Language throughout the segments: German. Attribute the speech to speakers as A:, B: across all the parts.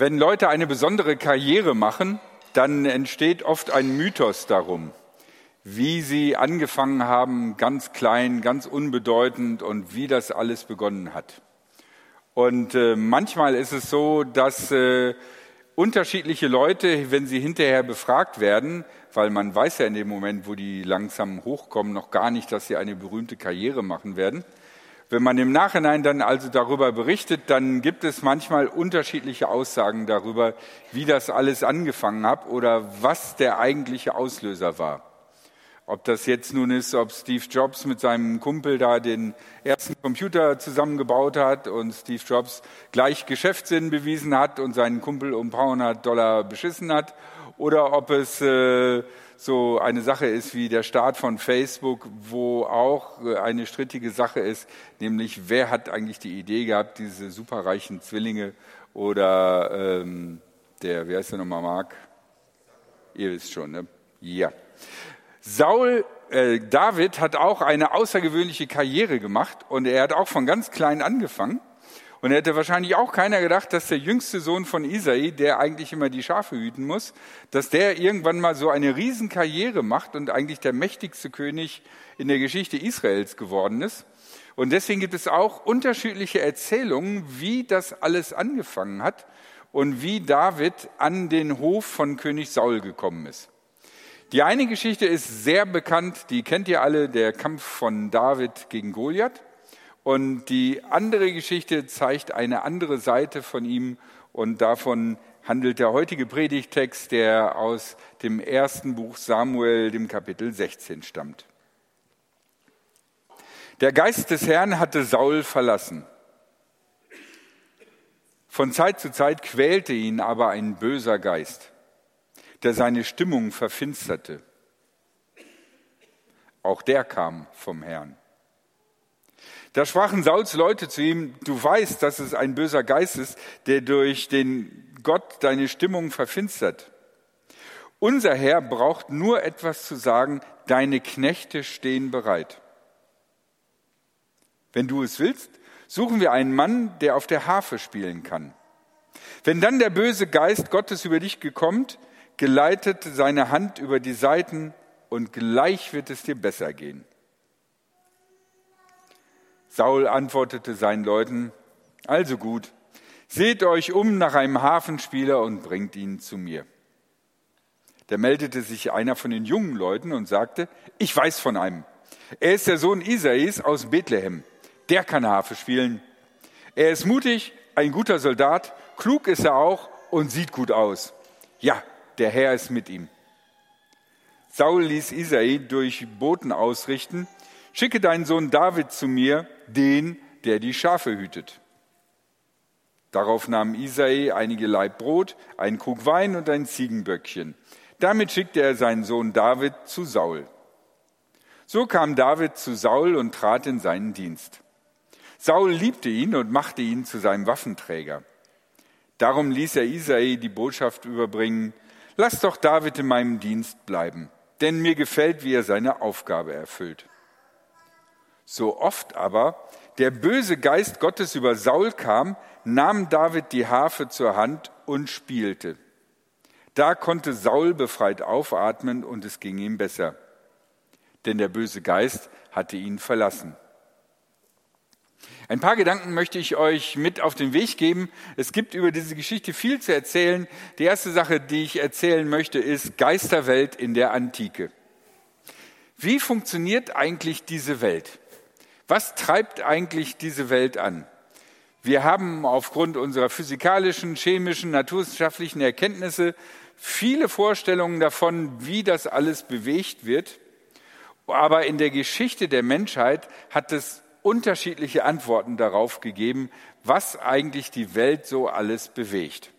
A: Wenn Leute eine besondere Karriere machen, dann entsteht oft ein Mythos darum, wie sie angefangen haben, ganz klein, ganz unbedeutend und wie das alles begonnen hat. Und äh, manchmal ist es so, dass äh, unterschiedliche Leute, wenn sie hinterher befragt werden, weil man weiß ja in dem Moment, wo die langsam hochkommen, noch gar nicht, dass sie eine berühmte Karriere machen werden, wenn man im Nachhinein dann also darüber berichtet, dann gibt es manchmal unterschiedliche Aussagen darüber, wie das alles angefangen hat oder was der eigentliche Auslöser war. Ob das jetzt nun ist, ob Steve Jobs mit seinem Kumpel da den ersten Computer zusammengebaut hat und Steve Jobs gleich Geschäftssinn bewiesen hat und seinen Kumpel um ein paar hundert Dollar beschissen hat, oder ob es äh, so eine Sache ist wie der Start von Facebook, wo auch äh, eine strittige Sache ist, nämlich wer hat eigentlich die Idee gehabt, diese superreichen Zwillinge oder ähm, der, wie heißt der nochmal, Mark? Ihr wisst schon, ne? Ja. Saul, äh, David hat auch eine außergewöhnliche Karriere gemacht und er hat auch von ganz klein angefangen. Und hätte wahrscheinlich auch keiner gedacht, dass der jüngste Sohn von Isai, der eigentlich immer die Schafe hüten muss, dass der irgendwann mal so eine Riesenkarriere macht und eigentlich der mächtigste König in der Geschichte Israels geworden ist. Und deswegen gibt es auch unterschiedliche Erzählungen, wie das alles angefangen hat und wie David an den Hof von König Saul gekommen ist. Die eine Geschichte ist sehr bekannt, die kennt ihr alle, der Kampf von David gegen Goliath. Und die andere Geschichte zeigt eine andere Seite von ihm und davon handelt der heutige Predigtext, der aus dem ersten Buch Samuel, dem Kapitel 16 stammt. Der Geist des Herrn hatte Saul verlassen. Von Zeit zu Zeit quälte ihn aber ein böser Geist, der seine Stimmung verfinsterte. Auch der kam vom Herrn. Da sprachen Sauls Leute zu ihm, du weißt, dass es ein böser Geist ist, der durch den Gott deine Stimmung verfinstert. Unser Herr braucht nur etwas zu sagen, deine Knechte stehen bereit. Wenn du es willst, suchen wir einen Mann, der auf der Harfe spielen kann. Wenn dann der böse Geist Gottes über dich gekommt, geleitet seine Hand über die Seiten und gleich wird es dir besser gehen. Saul antwortete seinen Leuten, also gut, seht euch um nach einem Hafenspieler und bringt ihn zu mir. Da meldete sich einer von den jungen Leuten und sagte, ich weiß von einem. Er ist der Sohn Isais aus Bethlehem. Der kann Harfe spielen. Er ist mutig, ein guter Soldat, klug ist er auch und sieht gut aus. Ja, der Herr ist mit ihm. Saul ließ Isai durch Boten ausrichten, schicke deinen Sohn David zu mir, den, der die Schafe hütet. Darauf nahm Isai einige Laib Brot, einen Krug Wein und ein Ziegenböckchen. Damit schickte er seinen Sohn David zu Saul. So kam David zu Saul und trat in seinen Dienst. Saul liebte ihn und machte ihn zu seinem Waffenträger. Darum ließ er Isai die Botschaft überbringen, lass doch David in meinem Dienst bleiben, denn mir gefällt, wie er seine Aufgabe erfüllt. So oft aber der böse Geist Gottes über Saul kam, nahm David die Harfe zur Hand und spielte. Da konnte Saul befreit aufatmen und es ging ihm besser, denn der böse Geist hatte ihn verlassen. Ein paar Gedanken möchte ich euch mit auf den Weg geben. Es gibt über diese Geschichte viel zu erzählen. Die erste Sache, die ich erzählen möchte, ist Geisterwelt in der Antike. Wie funktioniert eigentlich diese Welt? Was treibt eigentlich diese Welt an? Wir haben aufgrund unserer physikalischen, chemischen, naturwissenschaftlichen Erkenntnisse viele Vorstellungen davon, wie das alles bewegt wird. Aber in der Geschichte der Menschheit hat es unterschiedliche Antworten darauf gegeben, was eigentlich die Welt so alles bewegt.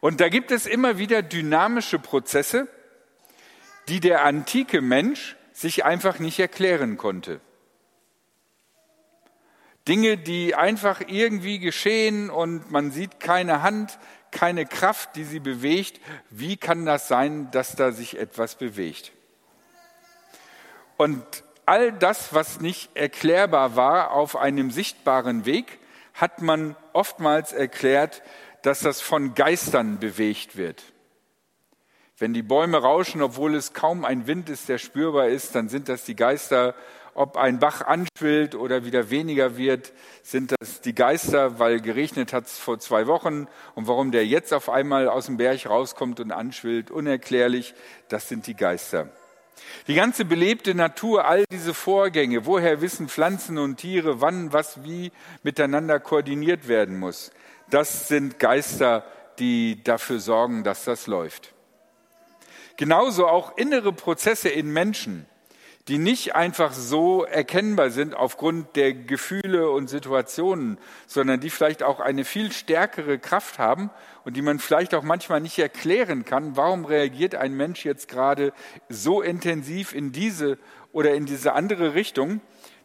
A: Und da gibt es immer wieder dynamische Prozesse, die der antike Mensch sich einfach nicht erklären konnte. Dinge, die einfach irgendwie geschehen und man sieht keine Hand, keine Kraft, die sie bewegt. Wie kann das sein, dass da sich etwas bewegt? Und all das, was nicht erklärbar war auf einem sichtbaren Weg, hat man oftmals erklärt, dass das von Geistern bewegt wird. Wenn die Bäume rauschen, obwohl es kaum ein Wind ist, der spürbar ist, dann sind das die Geister. Ob ein Bach anschwillt oder wieder weniger wird, sind das die Geister, weil geregnet hat es vor zwei Wochen. Und warum der jetzt auf einmal aus dem Berg rauskommt und anschwillt, unerklärlich, das sind die Geister. Die ganze belebte Natur, all diese Vorgänge, woher wissen Pflanzen und Tiere, wann, was, wie miteinander koordiniert werden muss, das sind Geister, die dafür sorgen, dass das läuft. Genauso auch innere Prozesse in Menschen, die nicht einfach so erkennbar sind aufgrund der Gefühle und Situationen, sondern die vielleicht auch eine viel stärkere Kraft haben und die man vielleicht auch manchmal nicht erklären kann. Warum reagiert ein Mensch jetzt gerade so intensiv in diese oder in diese andere Richtung?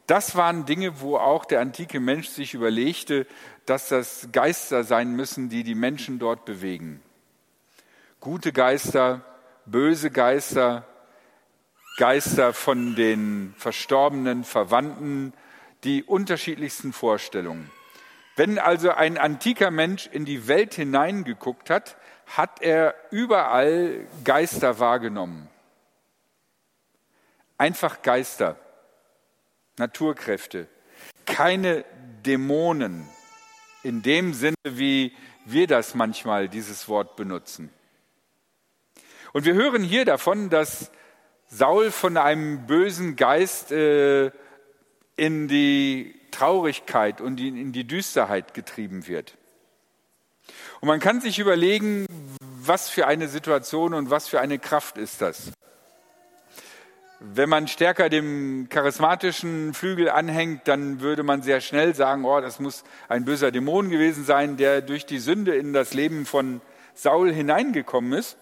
A: Das waren Dinge, wo auch der antike Mensch sich überlegte, dass das Geister sein müssen, die die Menschen dort bewegen. Gute Geister, böse Geister, Geister von den verstorbenen Verwandten, die unterschiedlichsten Vorstellungen. Wenn also ein antiker Mensch in die Welt hineingeguckt hat, hat er überall Geister wahrgenommen. Einfach Geister, Naturkräfte, keine Dämonen in dem Sinne, wie wir das manchmal, dieses Wort benutzen. Und wir hören hier davon, dass Saul von einem bösen Geist äh, in die Traurigkeit und in die Düsterheit getrieben wird. Und man kann sich überlegen, was für eine Situation und was für eine Kraft ist das. Wenn man stärker dem charismatischen Flügel anhängt, dann würde man sehr schnell sagen, oh, das muss ein böser Dämon gewesen sein, der durch die Sünde in das Leben von Saul hineingekommen ist.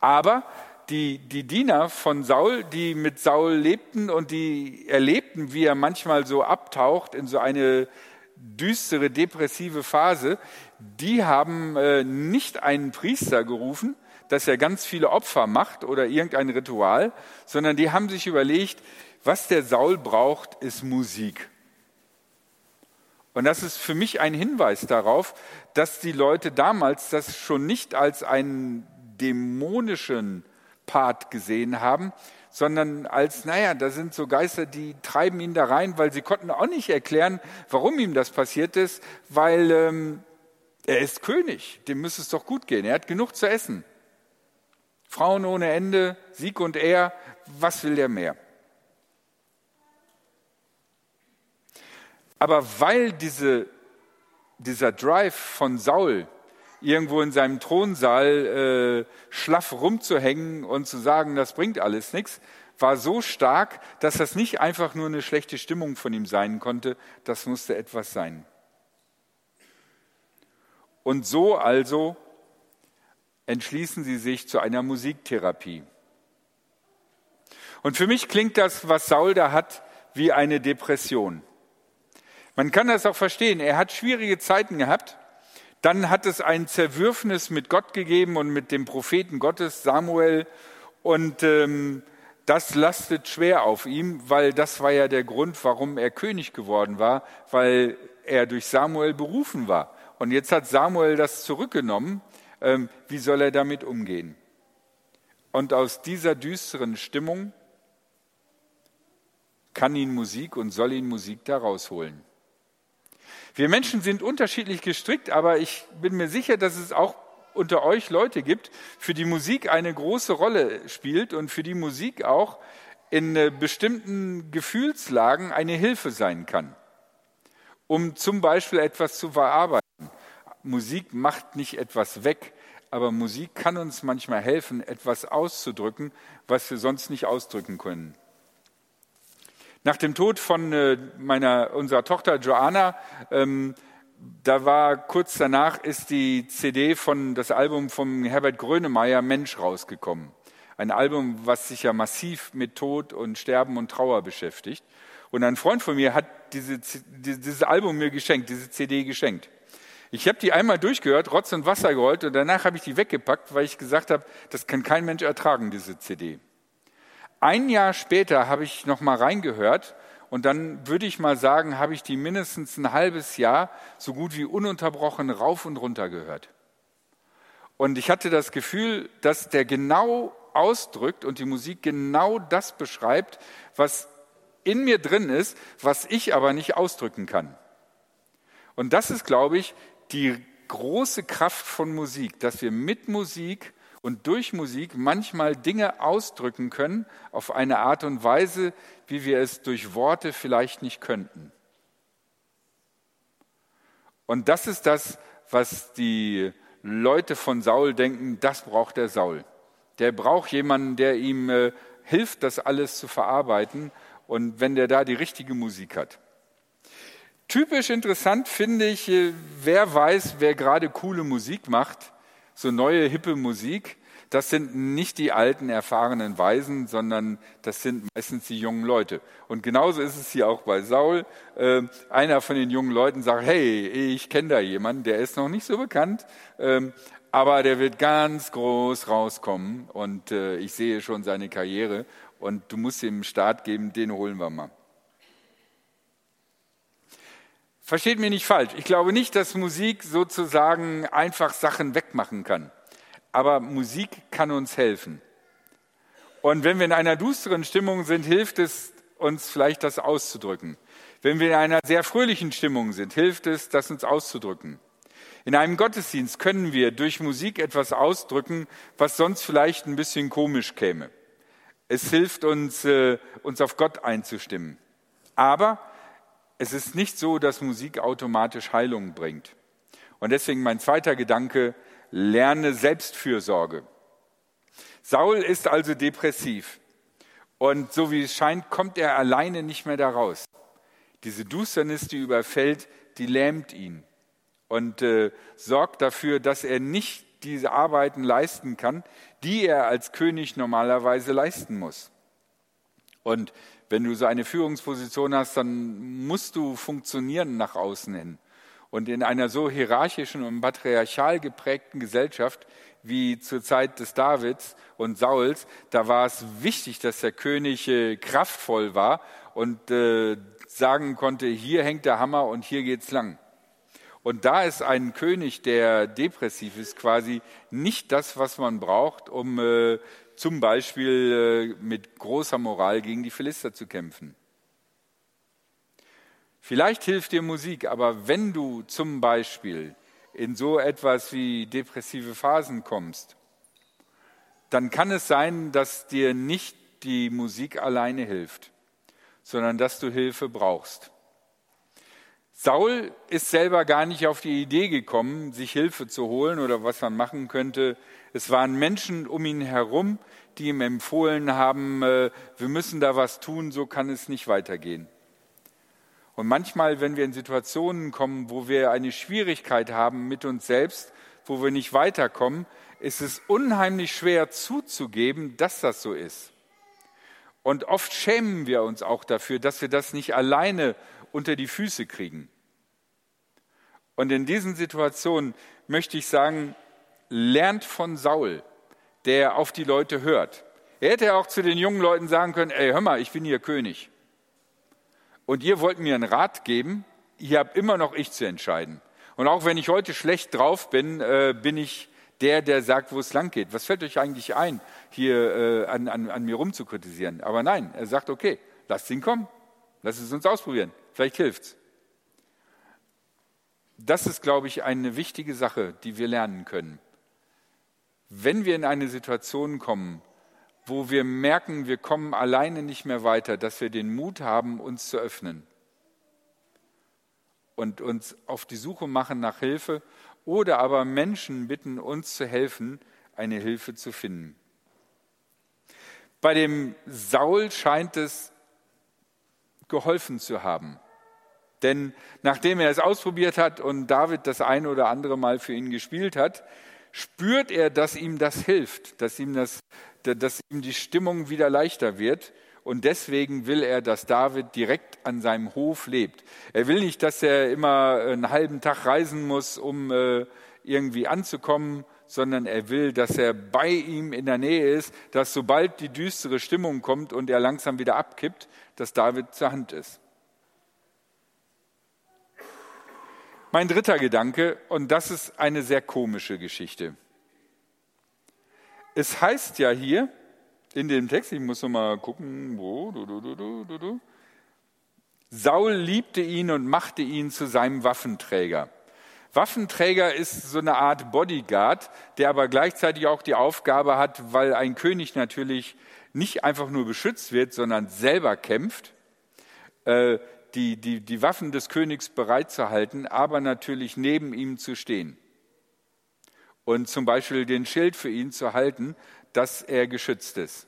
A: Aber die, die Diener von Saul, die mit Saul lebten und die erlebten, wie er manchmal so abtaucht in so eine düstere, depressive Phase, die haben äh, nicht einen Priester gerufen, dass er ganz viele Opfer macht oder irgendein Ritual, sondern die haben sich überlegt, was der Saul braucht, ist Musik. Und das ist für mich ein Hinweis darauf, dass die Leute damals das schon nicht als einen dämonischen Part gesehen haben, sondern als, naja, da sind so Geister, die treiben ihn da rein, weil sie konnten auch nicht erklären, warum ihm das passiert ist, weil ähm, er ist König, dem müsste es doch gut gehen, er hat genug zu essen. Frauen ohne Ende, Sieg und Er, was will der mehr? Aber weil diese, dieser Drive von Saul irgendwo in seinem Thronsaal äh, schlaff rumzuhängen und zu sagen, das bringt alles nichts, war so stark, dass das nicht einfach nur eine schlechte Stimmung von ihm sein konnte, das musste etwas sein. Und so also entschließen sie sich zu einer Musiktherapie. Und für mich klingt das, was Saul da hat, wie eine Depression. Man kann das auch verstehen. Er hat schwierige Zeiten gehabt dann hat es ein Zerwürfnis mit Gott gegeben und mit dem Propheten Gottes Samuel. Und ähm, das lastet schwer auf ihm, weil das war ja der Grund, warum er König geworden war, weil er durch Samuel berufen war. Und jetzt hat Samuel das zurückgenommen. Ähm, wie soll er damit umgehen? Und aus dieser düsteren Stimmung kann ihn Musik und soll ihn Musik da rausholen. Wir Menschen sind unterschiedlich gestrickt, aber ich bin mir sicher, dass es auch unter euch Leute gibt, für die Musik eine große Rolle spielt und für die Musik auch in äh, bestimmten Gefühlslagen eine Hilfe sein kann, um zum Beispiel etwas zu verarbeiten. Musik macht nicht etwas weg, aber Musik kann uns manchmal helfen, etwas auszudrücken, was wir sonst nicht ausdrücken können. Nach dem Tod von äh, meiner, unserer Tochter Joanna, ähm, da war kurz danach ist die CD von das Album von Herbert Grönemeyer Mensch rausgekommen. Ein Album, was sich ja massiv mit Tod und Sterben und Trauer beschäftigt. Und ein Freund von mir hat diese, dieses Album mir geschenkt, diese CD geschenkt. Ich habe die einmal durchgehört, Rotz und Wasser geholt und danach habe ich die weggepackt, weil ich gesagt habe, das kann kein Mensch ertragen, diese CD. Ein Jahr später habe ich noch mal reingehört und dann würde ich mal sagen, habe ich die mindestens ein halbes Jahr so gut wie ununterbrochen rauf und runter gehört. Und ich hatte das Gefühl, dass der genau ausdrückt und die Musik genau das beschreibt, was in mir drin ist, was ich aber nicht ausdrücken kann. Und das ist, glaube ich, die große Kraft von Musik, dass wir mit Musik und durch Musik manchmal Dinge ausdrücken können auf eine Art und Weise, wie wir es durch Worte vielleicht nicht könnten. Und das ist das, was die Leute von Saul denken, das braucht der Saul. Der braucht jemanden, der ihm äh, hilft, das alles zu verarbeiten und wenn der da die richtige Musik hat. Typisch interessant finde ich, äh, wer weiß, wer gerade coole Musik macht, so neue, hippe Musik. Das sind nicht die alten, erfahrenen Weisen, sondern das sind meistens die jungen Leute. Und genauso ist es hier auch bei Saul. Äh, einer von den jungen Leuten sagt, hey, ich kenne da jemanden, der ist noch nicht so bekannt, ähm, aber der wird ganz groß rauskommen und äh, ich sehe schon seine Karriere und du musst ihm einen Start geben, den holen wir mal. Versteht mir nicht falsch. Ich glaube nicht, dass Musik sozusagen einfach Sachen wegmachen kann. Aber Musik kann uns helfen. Und wenn wir in einer düsteren Stimmung sind, hilft es uns vielleicht, das auszudrücken. Wenn wir in einer sehr fröhlichen Stimmung sind, hilft es, das uns auszudrücken. In einem Gottesdienst können wir durch Musik etwas ausdrücken, was sonst vielleicht ein bisschen komisch käme. Es hilft uns, äh, uns auf Gott einzustimmen. Aber es ist nicht so, dass Musik automatisch Heilung bringt. Und deswegen mein zweiter Gedanke, lerne Selbstfürsorge. Saul ist also depressiv. Und so wie es scheint, kommt er alleine nicht mehr daraus. Diese Dusternis, die überfällt, die lähmt ihn und äh, sorgt dafür, dass er nicht diese Arbeiten leisten kann, die er als König normalerweise leisten muss. Und wenn du so eine Führungsposition hast, dann musst du funktionieren nach außen hin. Und in einer so hierarchischen und patriarchal geprägten Gesellschaft wie zur Zeit des Davids und Sauls, da war es wichtig, dass der König äh, kraftvoll war und äh, sagen konnte, hier hängt der Hammer und hier geht's lang. Und da ist ein König, der depressiv ist, quasi nicht das, was man braucht, um äh, zum Beispiel äh, mit großer Moral gegen die Philister zu kämpfen. Vielleicht hilft dir Musik, aber wenn du zum Beispiel in so etwas wie depressive Phasen kommst, dann kann es sein, dass dir nicht die Musik alleine hilft, sondern dass du Hilfe brauchst. Saul ist selber gar nicht auf die Idee gekommen, sich Hilfe zu holen oder was man machen könnte. Es waren Menschen um ihn herum, die ihm empfohlen haben, äh, wir müssen da was tun, so kann es nicht weitergehen. Und manchmal, wenn wir in Situationen kommen, wo wir eine Schwierigkeit haben mit uns selbst, wo wir nicht weiterkommen, ist es unheimlich schwer zuzugeben, dass das so ist. Und oft schämen wir uns auch dafür, dass wir das nicht alleine unter die Füße kriegen. Und in diesen Situationen möchte ich sagen, lernt von Saul, der auf die Leute hört. Er hätte auch zu den jungen Leuten sagen können, ey, hör mal, ich bin hier König. Und ihr wollt mir einen Rat geben, ihr habt immer noch ich zu entscheiden. Und auch wenn ich heute schlecht drauf bin, äh, bin ich der, der sagt, wo es lang geht. Was fällt euch eigentlich ein, hier äh, an, an, an mir rumzukritisieren? Aber nein, er sagt, okay, lasst ihn kommen, lasst es uns ausprobieren, vielleicht hilft's. Das ist, glaube ich, eine wichtige Sache, die wir lernen können. Wenn wir in eine Situation kommen, wo wir merken, wir kommen alleine nicht mehr weiter, dass wir den Mut haben, uns zu öffnen und uns auf die Suche machen nach Hilfe oder aber Menschen bitten, uns zu helfen, eine Hilfe zu finden. Bei dem Saul scheint es geholfen zu haben. Denn nachdem er es ausprobiert hat und David das eine oder andere Mal für ihn gespielt hat, spürt er, dass ihm das hilft, dass ihm, das, dass ihm die Stimmung wieder leichter wird. Und deswegen will er, dass David direkt an seinem Hof lebt. Er will nicht, dass er immer einen halben Tag reisen muss, um äh, irgendwie anzukommen, sondern er will, dass er bei ihm in der Nähe ist, dass sobald die düstere Stimmung kommt und er langsam wieder abkippt, dass David zur Hand ist. Mein dritter Gedanke, und das ist eine sehr komische Geschichte. Es heißt ja hier in dem Text, ich muss noch mal gucken, wo, du, du, du, du, du, Saul liebte ihn und machte ihn zu seinem Waffenträger. Waffenträger ist so eine Art Bodyguard, der aber gleichzeitig auch die Aufgabe hat, weil ein König natürlich nicht einfach nur beschützt wird, sondern selber kämpft, äh, die, die, die Waffen des Königs bereitzuhalten, aber natürlich neben ihm zu stehen. Und zum Beispiel den Schild für ihn zu halten, dass er geschützt ist.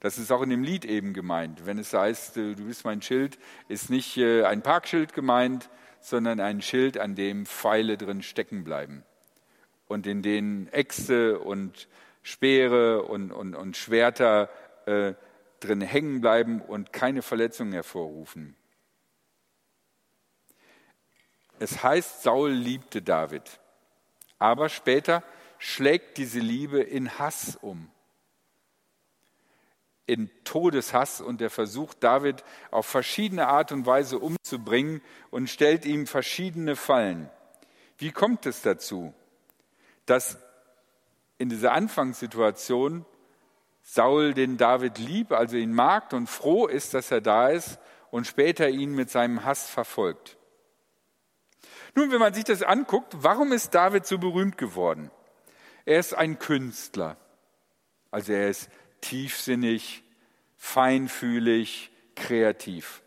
A: Das ist auch in dem Lied eben gemeint. Wenn es heißt, äh, du bist mein Schild, ist nicht äh, ein Parkschild gemeint, sondern ein Schild, an dem Pfeile drin stecken bleiben und in denen Äxte und Speere und, und, und Schwerter äh, drin hängen bleiben und keine Verletzungen hervorrufen. Es heißt, Saul liebte David, aber später schlägt diese Liebe in Hass um. In Todeshass und er versucht David auf verschiedene Art und Weise umzubringen und stellt ihm verschiedene Fallen. Wie kommt es dazu, dass in dieser Anfangssituation Saul den David lieb, also ihn mag und froh ist, dass er da ist und später ihn mit seinem Hass verfolgt? Nun, wenn man sich das anguckt, warum ist David so berühmt geworden? Er ist ein Künstler. Also er ist tiefsinnig, feinfühlig, kreativ.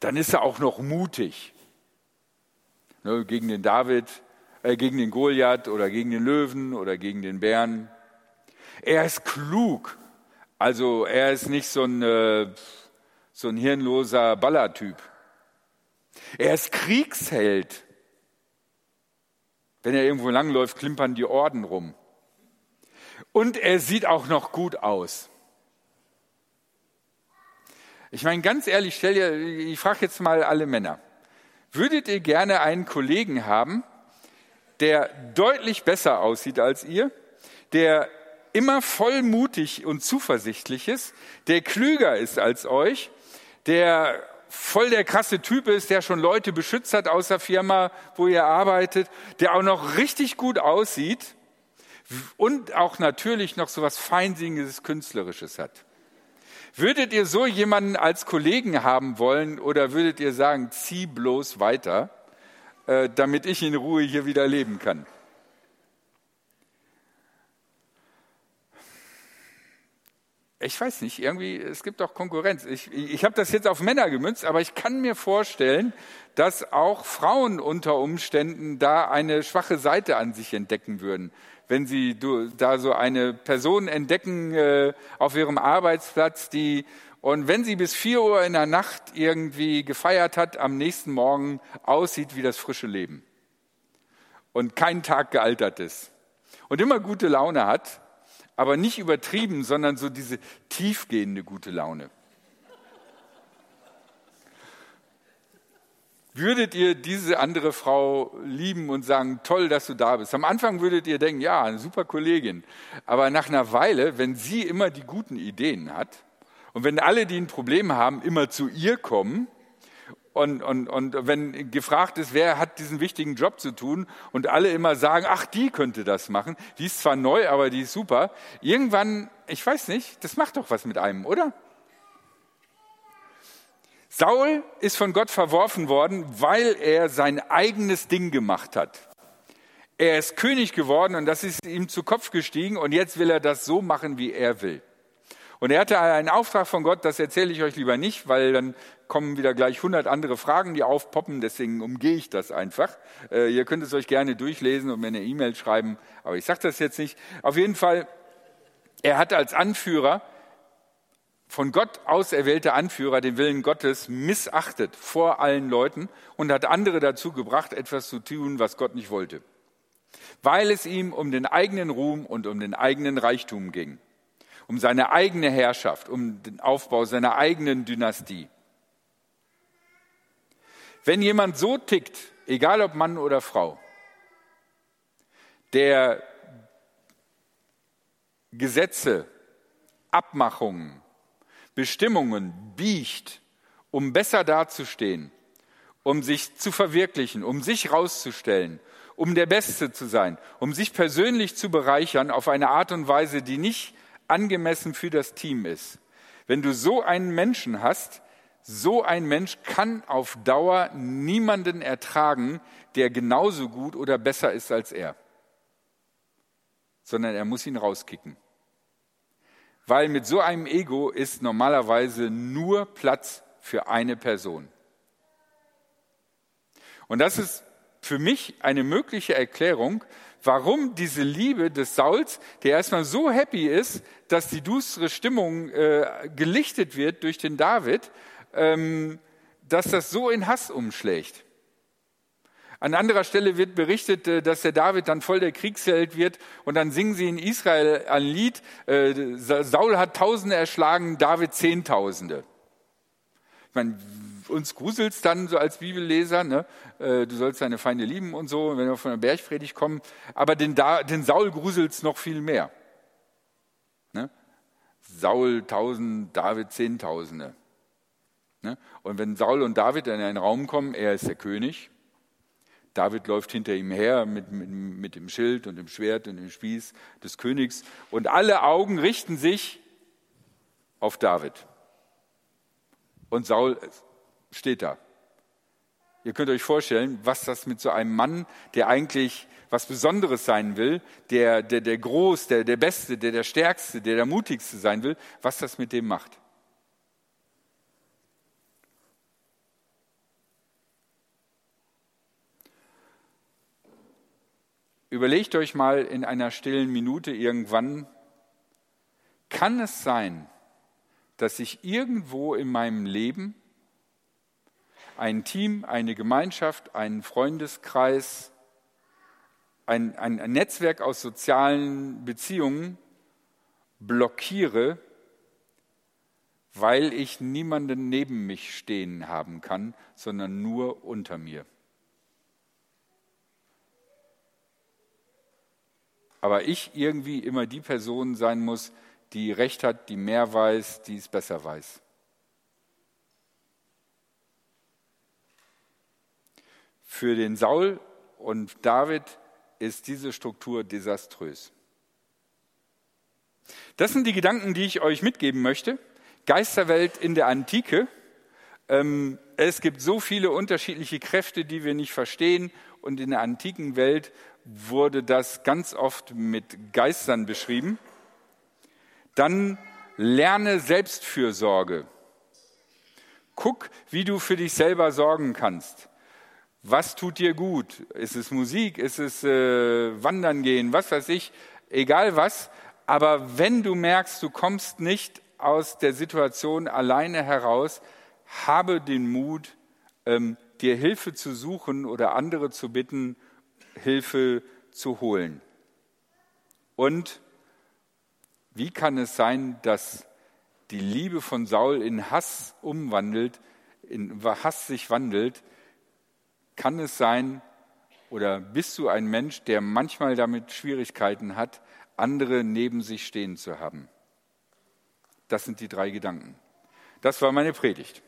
A: Dann ist er auch noch mutig. Ne, gegen den David, äh, gegen den Goliath oder gegen den Löwen oder gegen den Bären. Er ist klug. Also er ist nicht so ein, äh, so ein hirnloser Ballertyp. Er ist Kriegsheld. Wenn er irgendwo langläuft, klimpern die Orden rum. Und er sieht auch noch gut aus. Ich meine, ganz ehrlich, stell dir, ich frage jetzt mal alle Männer. Würdet ihr gerne einen Kollegen haben, der deutlich besser aussieht als ihr, der immer vollmutig und zuversichtlich ist, der klüger ist als euch, der voll der krasse Typ ist, der schon Leute beschützt hat aus der Firma, wo ihr arbeitet, der auch noch richtig gut aussieht und auch natürlich noch so was Feinsinniges, Künstlerisches hat. Würdet ihr so jemanden als Kollegen haben wollen oder würdet ihr sagen, zieh bloß weiter, äh, damit ich in Ruhe hier wieder leben kann? Ich weiß nicht, irgendwie, es gibt auch Konkurrenz. Ich, ich habe das jetzt auf Männer gemünzt, aber ich kann mir vorstellen, dass auch Frauen unter Umständen da eine schwache Seite an sich entdecken würden. Wenn sie da so eine Person entdecken äh, auf ihrem Arbeitsplatz, die und wenn sie bis vier Uhr in der Nacht irgendwie gefeiert hat, am nächsten Morgen aussieht wie das frische Leben und kein Tag gealtert ist und immer gute Laune hat, aber nicht übertrieben, sondern so diese tiefgehende gute Laune. Würdet ihr diese andere Frau lieben und sagen, toll, dass du da bist? Am Anfang würdet ihr denken, ja, eine super Kollegin. Aber nach einer Weile, wenn sie immer die guten Ideen hat und wenn alle, die ein Problem haben, immer zu ihr kommen, und, und, und wenn gefragt ist, wer hat diesen wichtigen Job zu tun und alle immer sagen, ach, die könnte das machen, die ist zwar neu, aber die ist super, irgendwann, ich weiß nicht, das macht doch was mit einem, oder? Saul ist von Gott verworfen worden, weil er sein eigenes Ding gemacht hat. Er ist König geworden und das ist ihm zu Kopf gestiegen und jetzt will er das so machen, wie er will. Und er hatte einen Auftrag von Gott, das erzähle ich euch lieber nicht, weil dann kommen wieder gleich 100 andere Fragen, die aufpoppen, deswegen umgehe ich das einfach. Äh, ihr könnt es euch gerne durchlesen und mir eine E-Mail schreiben, aber ich sage das jetzt nicht. Auf jeden Fall, er hat als Anführer, von Gott auserwählte Anführer, den Willen Gottes missachtet vor allen Leuten und hat andere dazu gebracht, etwas zu tun, was Gott nicht wollte. Weil es ihm um den eigenen Ruhm und um den eigenen Reichtum ging um seine eigene Herrschaft, um den Aufbau seiner eigenen Dynastie. Wenn jemand so tickt, egal ob Mann oder Frau, der Gesetze, Abmachungen, Bestimmungen biegt, um besser dazustehen, um sich zu verwirklichen, um sich rauszustellen, um der Beste zu sein, um sich persönlich zu bereichern auf eine Art und Weise, die nicht angemessen für das Team ist. Wenn du so einen Menschen hast, so ein Mensch kann auf Dauer niemanden ertragen, der genauso gut oder besser ist als er, sondern er muss ihn rauskicken. Weil mit so einem Ego ist normalerweise nur Platz für eine Person. Und das ist für mich eine mögliche Erklärung, warum diese Liebe des Sauls, der erstmal so happy ist, dass die düstere Stimmung äh, gelichtet wird durch den David, dass das so in Hass umschlägt. An anderer Stelle wird berichtet, äh, dass der David dann voll der Kriegsheld wird und dann singen sie in Israel ein Lied, äh, Saul hat Tausende erschlagen, David Zehntausende. Ich meine, uns gruselt's dann so als Bibelleser, ne? Äh, du sollst deine Feinde lieben und so, wenn wir von der Bergpredigt kommen, aber den, da, den Saul gruselt's noch viel mehr. Ne? Saul tausend, David zehntausende. Ne? Und wenn Saul und David in einen Raum kommen, er ist der König, David läuft hinter ihm her mit, mit, mit, dem Schild und dem Schwert und dem Spieß des Königs und alle Augen richten sich auf David. Und Saul steht da. Ihr könnt euch vorstellen, was das mit so einem Mann, der eigentlich was Besonderes sein will, der, der, der groß, der, der Beste, der der Stärkste, der der Mutigste sein will, was das mit dem macht. Überlegt euch mal in einer stillen Minute irgendwann, kann es sein, dass ich irgendwo in meinem Leben ein Team, eine Gemeinschaft, einen Freundeskreis, ein, ein, Netzwerk aus sozialen Beziehungen blockiere, weil ich niemanden neben mich stehen haben kann, sondern nur unter mir. Aber ich irgendwie immer die Person sein muss, die Recht hat, die mehr weiß, die es besser weiß. Für den Saul und David ist diese Struktur desaströs. Das sind die Gedanken, die ich euch mitgeben möchte. Geisterwelt in der Antike. Ähm, es gibt so viele unterschiedliche Kräfte, die wir nicht verstehen. Und in der antiken Welt wurde das ganz oft mit Geistern beschrieben. Dann lerne Selbstfürsorge. Guck, wie du für dich selber sorgen kannst. Was tut dir gut? Ist es Musik? Ist es äh, Wandern gehen? Was weiß ich? Egal was. Aber wenn du merkst, du kommst nicht aus der Situation alleine heraus, habe den Mut, ähm, dir Hilfe zu suchen oder andere zu bitten Hilfe zu holen. Und wie kann es sein, dass die Liebe von Saul in Hass umwandelt, in Hass sich wandelt? Kann es sein, oder bist du ein Mensch, der manchmal damit Schwierigkeiten hat, andere neben sich stehen zu haben? Das sind die drei Gedanken. Das war meine Predigt.